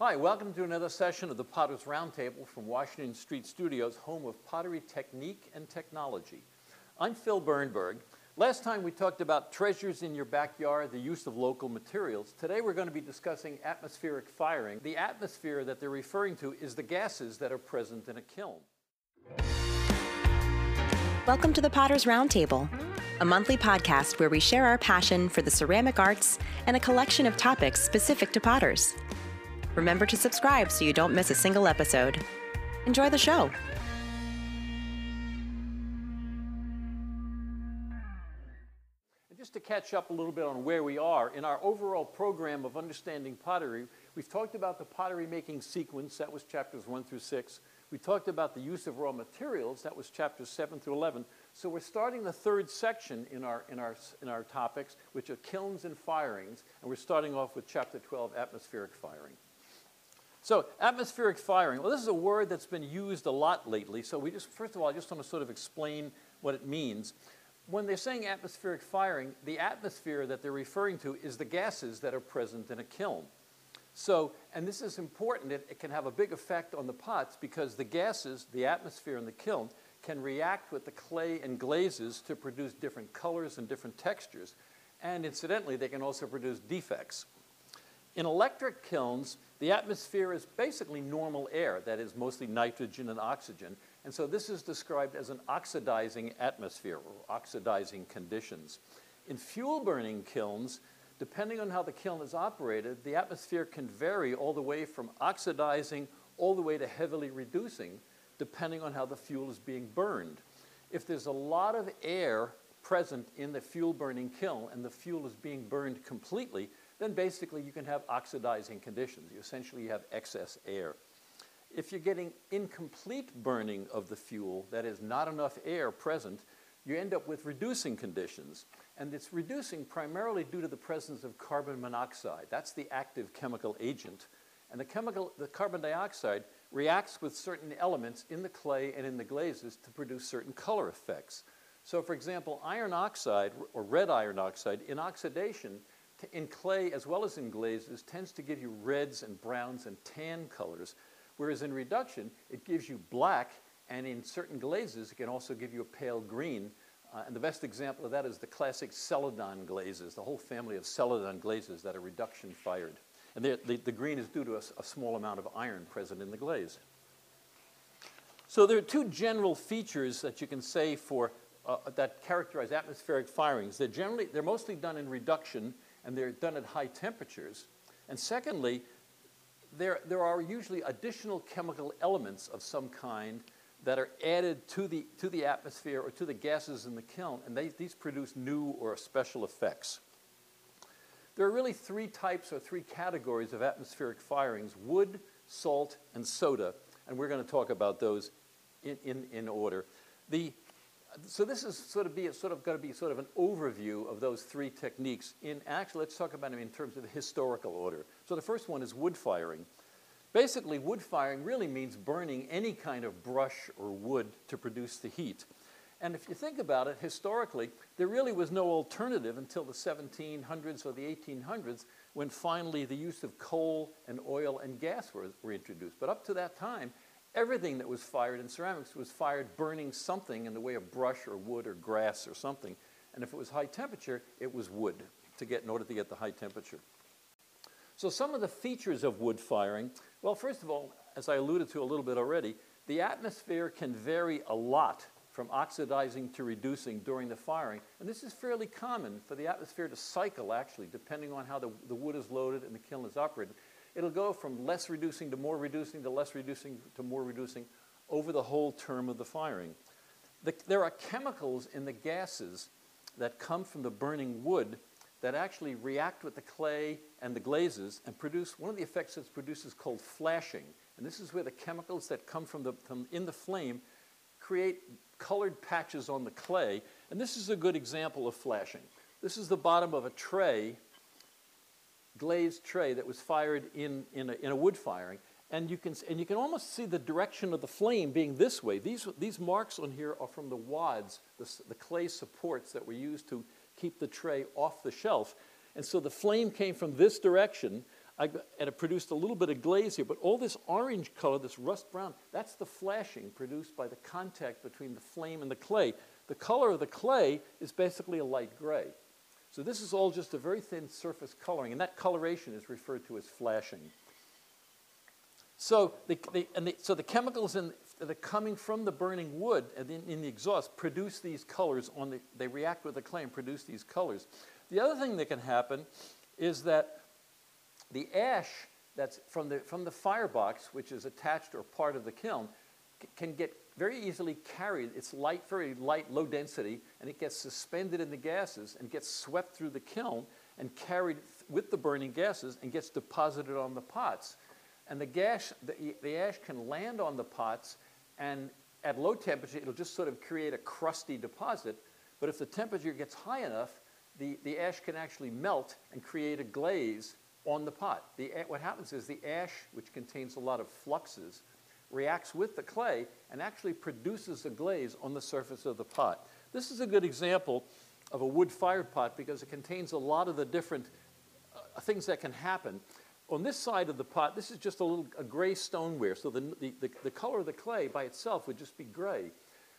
Hi, welcome to another session of the Potter's Roundtable from Washington Street Studios, home of pottery technique and technology. I'm Phil Berneburg. Last time we talked about treasures in your backyard, the use of local materials. Today we're going to be discussing atmospheric firing. The atmosphere that they're referring to is the gases that are present in a kiln. Welcome to the Potter's Roundtable, a monthly podcast where we share our passion for the ceramic arts and a collection of topics specific to potters. Remember to subscribe so you don't miss a single episode. Enjoy the show. Just to catch up a little bit on where we are, in our overall program of understanding pottery, we've talked about the pottery making sequence, that was chapters 1 through 6. We talked about the use of raw materials, that was chapters 7 through 11. So we're starting the third section in our, in our, in our topics, which are kilns and firings, and we're starting off with chapter 12, atmospheric firing. So atmospheric firing, well, this is a word that's been used a lot lately. So we just, first of all, I just want to sort of explain what it means. When they're saying atmospheric firing, the atmosphere that they're referring to is the gases that are present in a kiln. So, and this is important, it, it can have a big effect on the pots because the gases, the atmosphere in the kiln, can react with the clay and glazes to produce different colors and different textures. And incidentally, they can also produce defects. In electric kilns, the atmosphere is basically normal air, that is mostly nitrogen and oxygen. And so this is described as an oxidizing atmosphere or oxidizing conditions. In fuel burning kilns, depending on how the kiln is operated, the atmosphere can vary all the way from oxidizing all the way to heavily reducing, depending on how the fuel is being burned. If there's a lot of air present in the fuel burning kiln and the fuel is being burned completely, then basically you can have oxidizing conditions. You essentially have excess air. If you're getting incomplete burning of the fuel, that is not enough air present, you end up with reducing conditions. And it's reducing primarily due to the presence of carbon monoxide. That's the active chemical agent. And the, chemical, the carbon dioxide reacts with certain elements in the clay and in the glazes to produce certain color effects. So for example, iron oxide, or red iron oxide, in oxidation in clay as well as in glazes tends to give you reds and browns and tan colors, whereas in reduction it gives you black and in certain glazes it can also give you a pale green. Uh, and the best example of that is the classic Celadon glazes, the whole family of Celadon glazes that are reduction fired. And the, the green is due to a, a small amount of iron present in the glaze. So there are two general features that you can say for uh, that characterize atmospheric firings. They're generally, they're mostly done in reduction and they're done at high temperatures. And secondly, there, there are usually additional chemical elements of some kind that are added to the, to the atmosphere or to the gases in the kiln, and they, these produce new or special effects. There are really three types or three categories of atmospheric firings, wood, salt, and soda, and we're going to talk about those in, in, in order. The so this is sort of be sort of going to be sort of an overview of those three techniques. In actually, let's talk about them in terms of the historical order. So the first one is wood firing. Basically, wood firing really means burning any kind of brush or wood to produce the heat. And if you think about it, historically, there really was no alternative until the 1700s or the 1800s when finally the use of coal and oil and gas were, were introduced. But up to that time, everything that was fired in ceramics was fired burning something in the way of brush or wood or grass or something. And if it was high temperature, it was wood to get, in order to get the high temperature. So some of the features of wood firing, well, first of all, as I alluded to a little bit already, the atmosphere can vary a lot from oxidizing to reducing during the firing. And this is fairly common for the atmosphere to cycle, actually, depending on how the, the wood is loaded and the kiln is operated. It'll go from less reducing to more reducing to less reducing to more reducing over the whole term of the firing. The, there are chemicals in the gases that come from the burning wood that actually react with the clay and the glazes and produce one of the effects that's produced is called flashing. And this is where the chemicals that come from, the, from in the flame create colored patches on the clay. And this is a good example of flashing. This is the bottom of a tray glazed tray that was fired in, in, a, in a wood firing. And you, can, and you can almost see the direction of the flame being this way. These, these marks on here are from the wads, the, the clay supports that were used to keep the tray off the shelf. And so the flame came from this direction I, and it produced a little bit of glaze here, but all this orange color, this rust brown, that's the flashing produced by the contact between the flame and the clay. The color of the clay is basically a light gray. So this is all just a very thin surface coloring, and that coloration is referred to as flashing. So the, the, the so the chemicals in, that are coming from the burning wood and in, in the exhaust produce these colors on the, they react with the clay and produce these colors. The other thing that can happen is that the ash that's from the, from the firebox, which is attached or part of the kiln, can get very easily carried. It's light, very light, low density, and it gets suspended in the gases and gets swept through the kiln and carried with the burning gases and gets deposited on the pots. And the, gas, the, the ash can land on the pots, and at low temperature, it'll just sort of create a crusty deposit. But if the temperature gets high enough, the, the ash can actually melt and create a glaze on the pot. The, what happens is the ash, which contains a lot of fluxes, reacts with the clay and actually produces a glaze on the surface of the pot. This is a good example of a wood-fired pot because it contains a lot of the different uh, things that can happen. On this side of the pot, this is just a little a gray stoneware, so the, the, the, the color of the clay by itself would just be gray.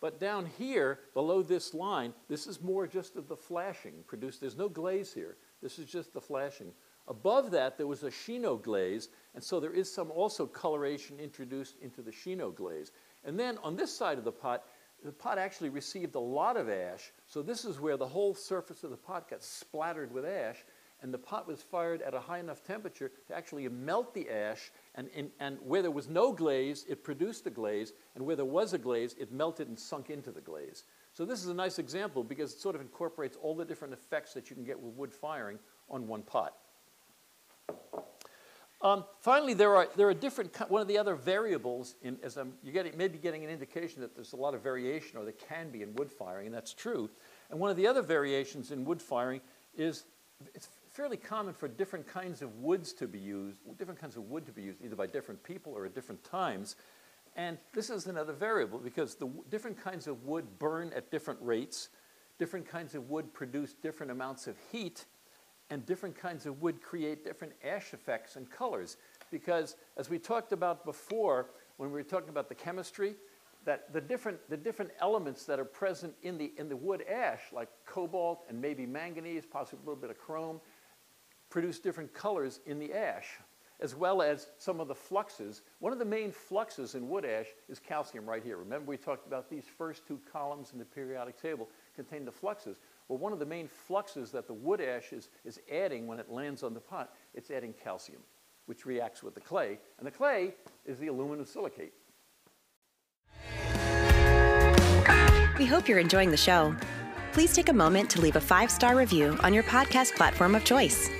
But down here, below this line, this is more just of the flashing produced. There's no glaze here. This is just the flashing. Above that, there was a Shino glaze, and so there is some also coloration introduced into the Shino glaze. And then on this side of the pot, the pot actually received a lot of ash, so this is where the whole surface of the pot got splattered with ash, and the pot was fired at a high enough temperature to actually melt the ash, and, and, and where there was no glaze, it produced a glaze, and where there was a glaze, it melted and sunk into the glaze. So this is a nice example because it sort of incorporates all the different effects that you can get with wood firing on one pot. Um, finally, there are, there are different, one of the other variables, in, as I'm, you're getting, maybe getting an indication that there's a lot of variation, or there can be in wood firing, and that's true. And one of the other variations in wood firing is it's fairly common for different kinds of woods to be used, different kinds of wood to be used, either by different people or at different times. And this is another variable because the different kinds of wood burn at different rates. Different kinds of wood produce different amounts of heat and different kinds of wood create different ash effects and colors. Because as we talked about before, when we were talking about the chemistry, that the different, the different elements that are present in the, in the wood ash, like cobalt and maybe manganese, possibly a little bit of chrome, produce different colors in the ash, as well as some of the fluxes. One of the main fluxes in wood ash is calcium right here. Remember we talked about these first two columns in the periodic table contain the fluxes. Well, one of the main fluxes that the wood ash is, is adding when it lands on the pot, it's adding calcium, which reacts with the clay. And the clay is the aluminum silicate. We hope you're enjoying the show. Please take a moment to leave a five star review on your podcast platform of choice.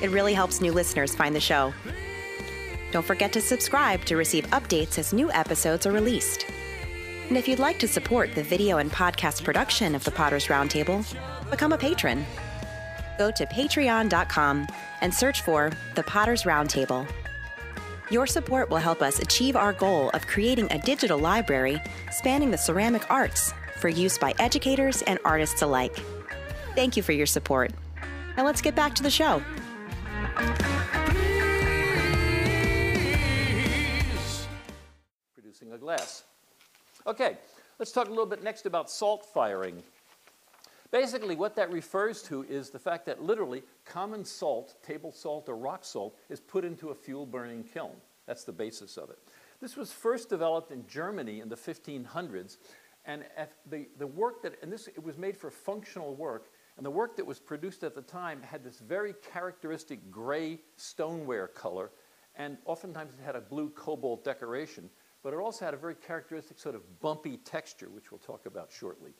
It really helps new listeners find the show. Don't forget to subscribe to receive updates as new episodes are released. And if you'd like to support the video and podcast production of the Potter's Roundtable, become a patron. Go to patreon.com and search for the Potter's Roundtable. Your support will help us achieve our goal of creating a digital library spanning the ceramic arts for use by educators and artists alike. Thank you for your support. Now let's get back to the show. Producing a glass. Okay, let's talk a little bit next about salt firing. Basically, what that refers to is the fact that literally common salt, table salt or rock salt, is put into a fuel burning kiln. That's the basis of it. This was first developed in Germany in the 1500s, and the, the work that, and this, it was made for functional work, and the work that was produced at the time had this very characteristic gray stoneware color, and oftentimes it had a blue cobalt decoration but it also had a very characteristic sort of bumpy texture, which we'll talk about shortly.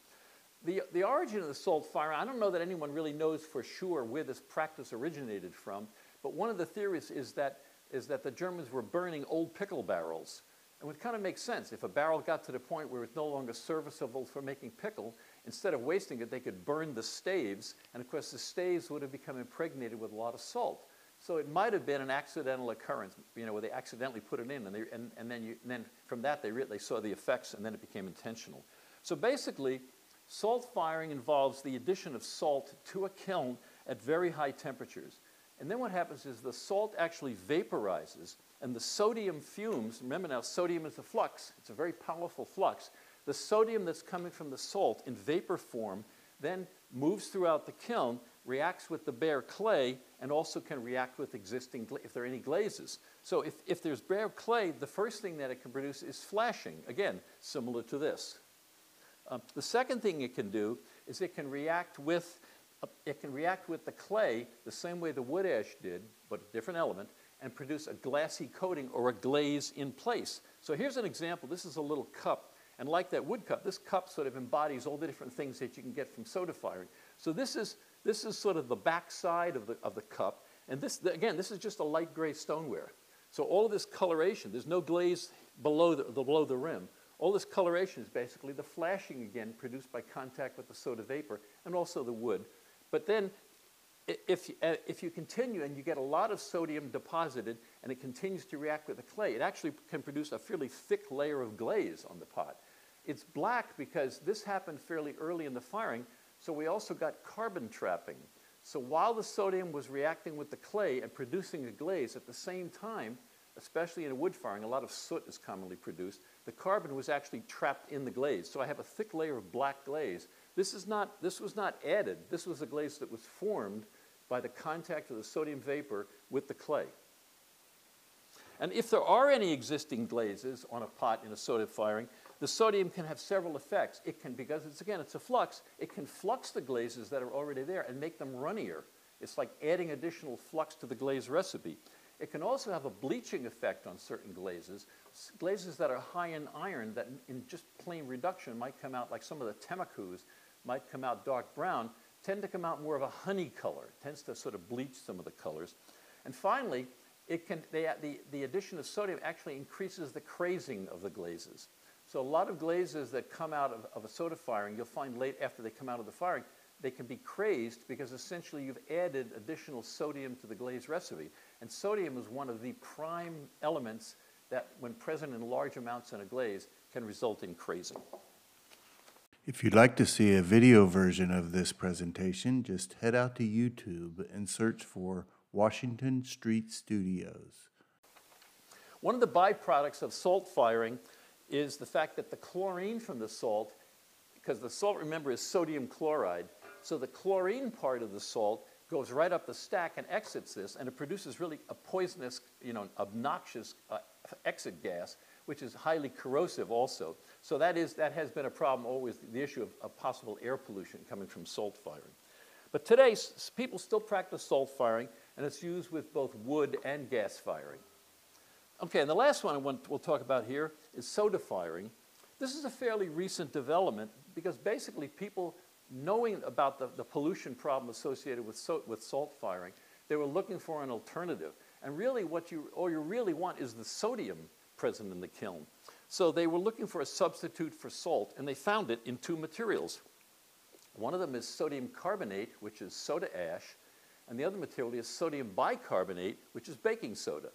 The, the origin of the salt fire, I don't know that anyone really knows for sure where this practice originated from, but one of the theories is that, is that the Germans were burning old pickle barrels. And it kind of makes sense. If a barrel got to the point where it's no longer serviceable for making pickle, instead of wasting it, they could burn the staves. And of course, the staves would have become impregnated with a lot of salt. So it might have been an accidental occurrence, you know, where they accidentally put it in, and, they, and, and then, you, and then from that they, they saw the effects, and then it became intentional. So basically, salt firing involves the addition of salt to a kiln at very high temperatures. And then what happens is the salt actually vaporizes, and the sodium fumes, remember now, sodium is a flux, it's a very powerful flux. The sodium that's coming from the salt in vapor form then moves throughout the kiln, reacts with the bare clay, and also can react with existing, if there are any glazes. So if, if there's bare clay, the first thing that it can produce is flashing, again, similar to this. Um, the second thing it can do is it can react with uh, it can react with the clay the same way the wood ash did, but a different element, and produce a glassy coating or a glaze in place. So here's an example. This is a little cup. And like that wood cup, this cup sort of embodies all the different things that you can get from soda firing. So this is, this is sort of the back side of the, of the cup. And this, again, this is just a light gray stoneware. So all of this coloration, there's no glaze below the, the, below the rim. All this coloration is basically the flashing again produced by contact with the soda vapor and also the wood. But then if, uh, if you continue and you get a lot of sodium deposited and it continues to react with the clay, it actually can produce a fairly thick layer of glaze on the pot. It's black because this happened fairly early in the firing, so we also got carbon trapping. So while the sodium was reacting with the clay and producing a glaze at the same time, especially in a wood firing, a lot of soot is commonly produced, the carbon was actually trapped in the glaze. So I have a thick layer of black glaze. This, is not, this was not added. This was a glaze that was formed by the contact of the sodium vapor with the clay. And if there are any existing glazes on a pot in a soda firing, the sodium can have several effects. It can, because it's again, it's a flux, it can flux the glazes that are already there and make them runnier. It's like adding additional flux to the glaze recipe. It can also have a bleaching effect on certain glazes. Glazes that are high in iron that in just plain reduction might come out like some of the Tenmokus might come out dark brown, tend to come out more of a honey color. It tends to sort of bleach some of the colors. And finally, it can, they, the, the addition of sodium actually increases the crazing of the glazes. So a lot of glazes that come out of, of a soda firing, you'll find late after they come out of the firing, they can be crazed because essentially you've added additional sodium to the glaze recipe. And sodium is one of the prime elements that, when present in large amounts in a glaze, can result in crazing. If you'd like to see a video version of this presentation, just head out to YouTube and search for Washington Street Studios. One of the byproducts of salt firing is the fact that the chlorine from the salt, because the salt, remember, is sodium chloride, so the chlorine part of the salt goes right up the stack and exits this, and it produces really a poisonous, you know, obnoxious uh, exit gas, which is highly corrosive also. So that, is, that has been a problem always, the issue of, of possible air pollution coming from salt firing. But today, people still practice salt firing, and it's used with both wood and gas firing. Okay, and the last one want, we'll talk about here is soda firing. This is a fairly recent development because basically people knowing about the, the pollution problem associated with, so, with salt firing, they were looking for an alternative. And really what you, all you really want is the sodium present in the kiln. So they were looking for a substitute for salt, and they found it in two materials. One of them is sodium carbonate, which is soda ash, and the other material is sodium bicarbonate, which is baking soda.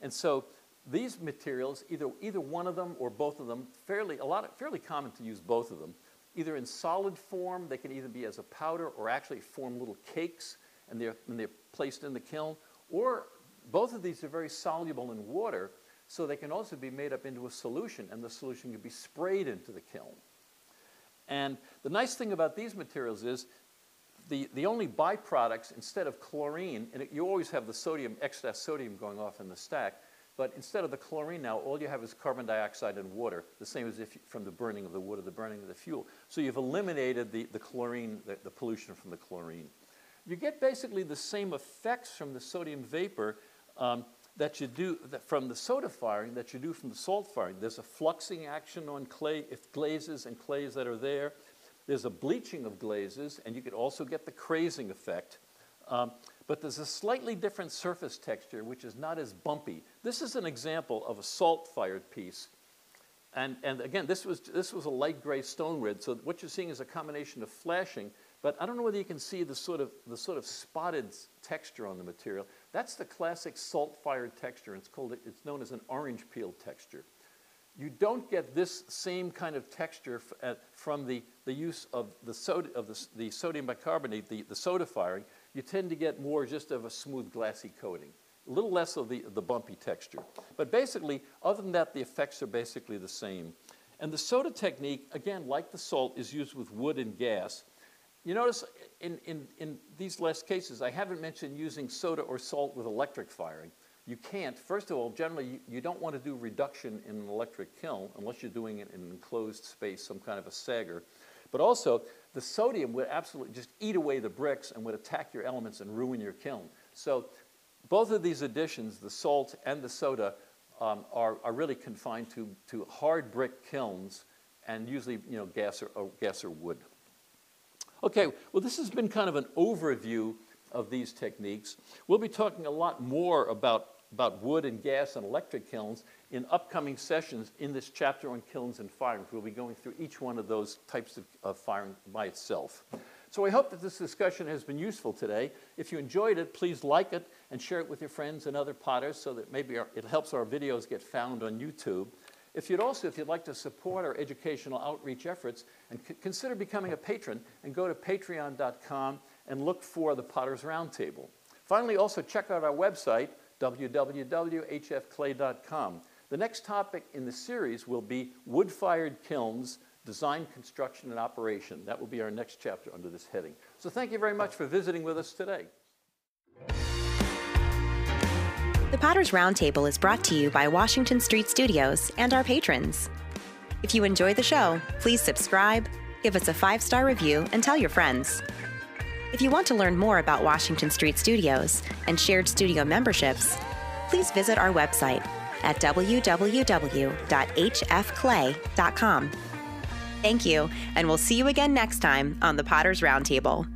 And so these materials, either, either one of them or both of them, fairly, a lot of, fairly common to use both of them. Either in solid form, they can either be as a powder or actually form little cakes and they're, and they're placed in the kiln, or both of these are very soluble in water, so they can also be made up into a solution, and the solution can be sprayed into the kiln. And the nice thing about these materials is the, the only byproducts, instead of chlorine, and it, you always have the sodium, excess sodium going off in the stack, but instead of the chlorine now, all you have is carbon dioxide and water, the same as if from the burning of the wood or the burning of the fuel. So you've eliminated the, the chlorine, the, the pollution from the chlorine. You get basically the same effects from the sodium vapor um, that you do that from the soda firing that you do from the salt firing. There's a fluxing action on clay, if glazes and clays that are there. There's a bleaching of glazes, and you could also get the crazing effect. Um, but there's a slightly different surface texture, which is not as bumpy. This is an example of a salt-fired piece. And, and again, this was, this was a light gray stoneware, so what you're seeing is a combination of flashing, but I don't know whether you can see the sort of, the sort of spotted texture on the material. That's the classic salt-fired texture. It's, called, it's known as an orange peel texture. You don't get this same kind of texture from the, the use of the, soda, of the, the sodium bicarbonate, the, the soda firing. you tend to get more just of a smooth, glassy coating. A little less of the, the bumpy texture. But basically, other than that, the effects are basically the same. And the soda technique, again, like the salt, is used with wood and gas. You notice in, in, in these last cases, I haven't mentioned using soda or salt with electric firing. You can't. First of all, generally, you, you don't want to do reduction in an electric kiln unless you're doing it in an enclosed space, some kind of a sagger. But also, the sodium would absolutely just eat away the bricks and would attack your elements and ruin your kiln. So both of these additions, the salt and the soda, um, are, are really confined to, to hard brick kilns and usually you know, gas, or, or gas or wood. Okay, well, this has been kind of an overview of these techniques. We'll be talking a lot more about, about wood and gas and electric kilns in upcoming sessions in this chapter on kilns and firing. We'll be going through each one of those types of, of firing by itself. So I hope that this discussion has been useful today. If you enjoyed it, please like it and share it with your friends and other potters so that maybe our, it helps our videos get found on YouTube. If you'd also, if you'd like to support our educational outreach efforts, and consider becoming a patron and go to patreon.com and look for the Potter's Roundtable. Finally, also check out our website, www.hfclay.com. The next topic in the series will be wood-fired kilns, design, construction, and operation. That will be our next chapter under this heading. So thank you very much for visiting with us today. The Potter's Roundtable is brought to you by Washington Street Studios and our patrons. If you enjoy the show, please subscribe, give us a five star review, and tell your friends. If you want to learn more about Washington Street Studios and shared studio memberships, please visit our website at www.hfclay.com. Thank you, and we'll see you again next time on the Potter's Roundtable.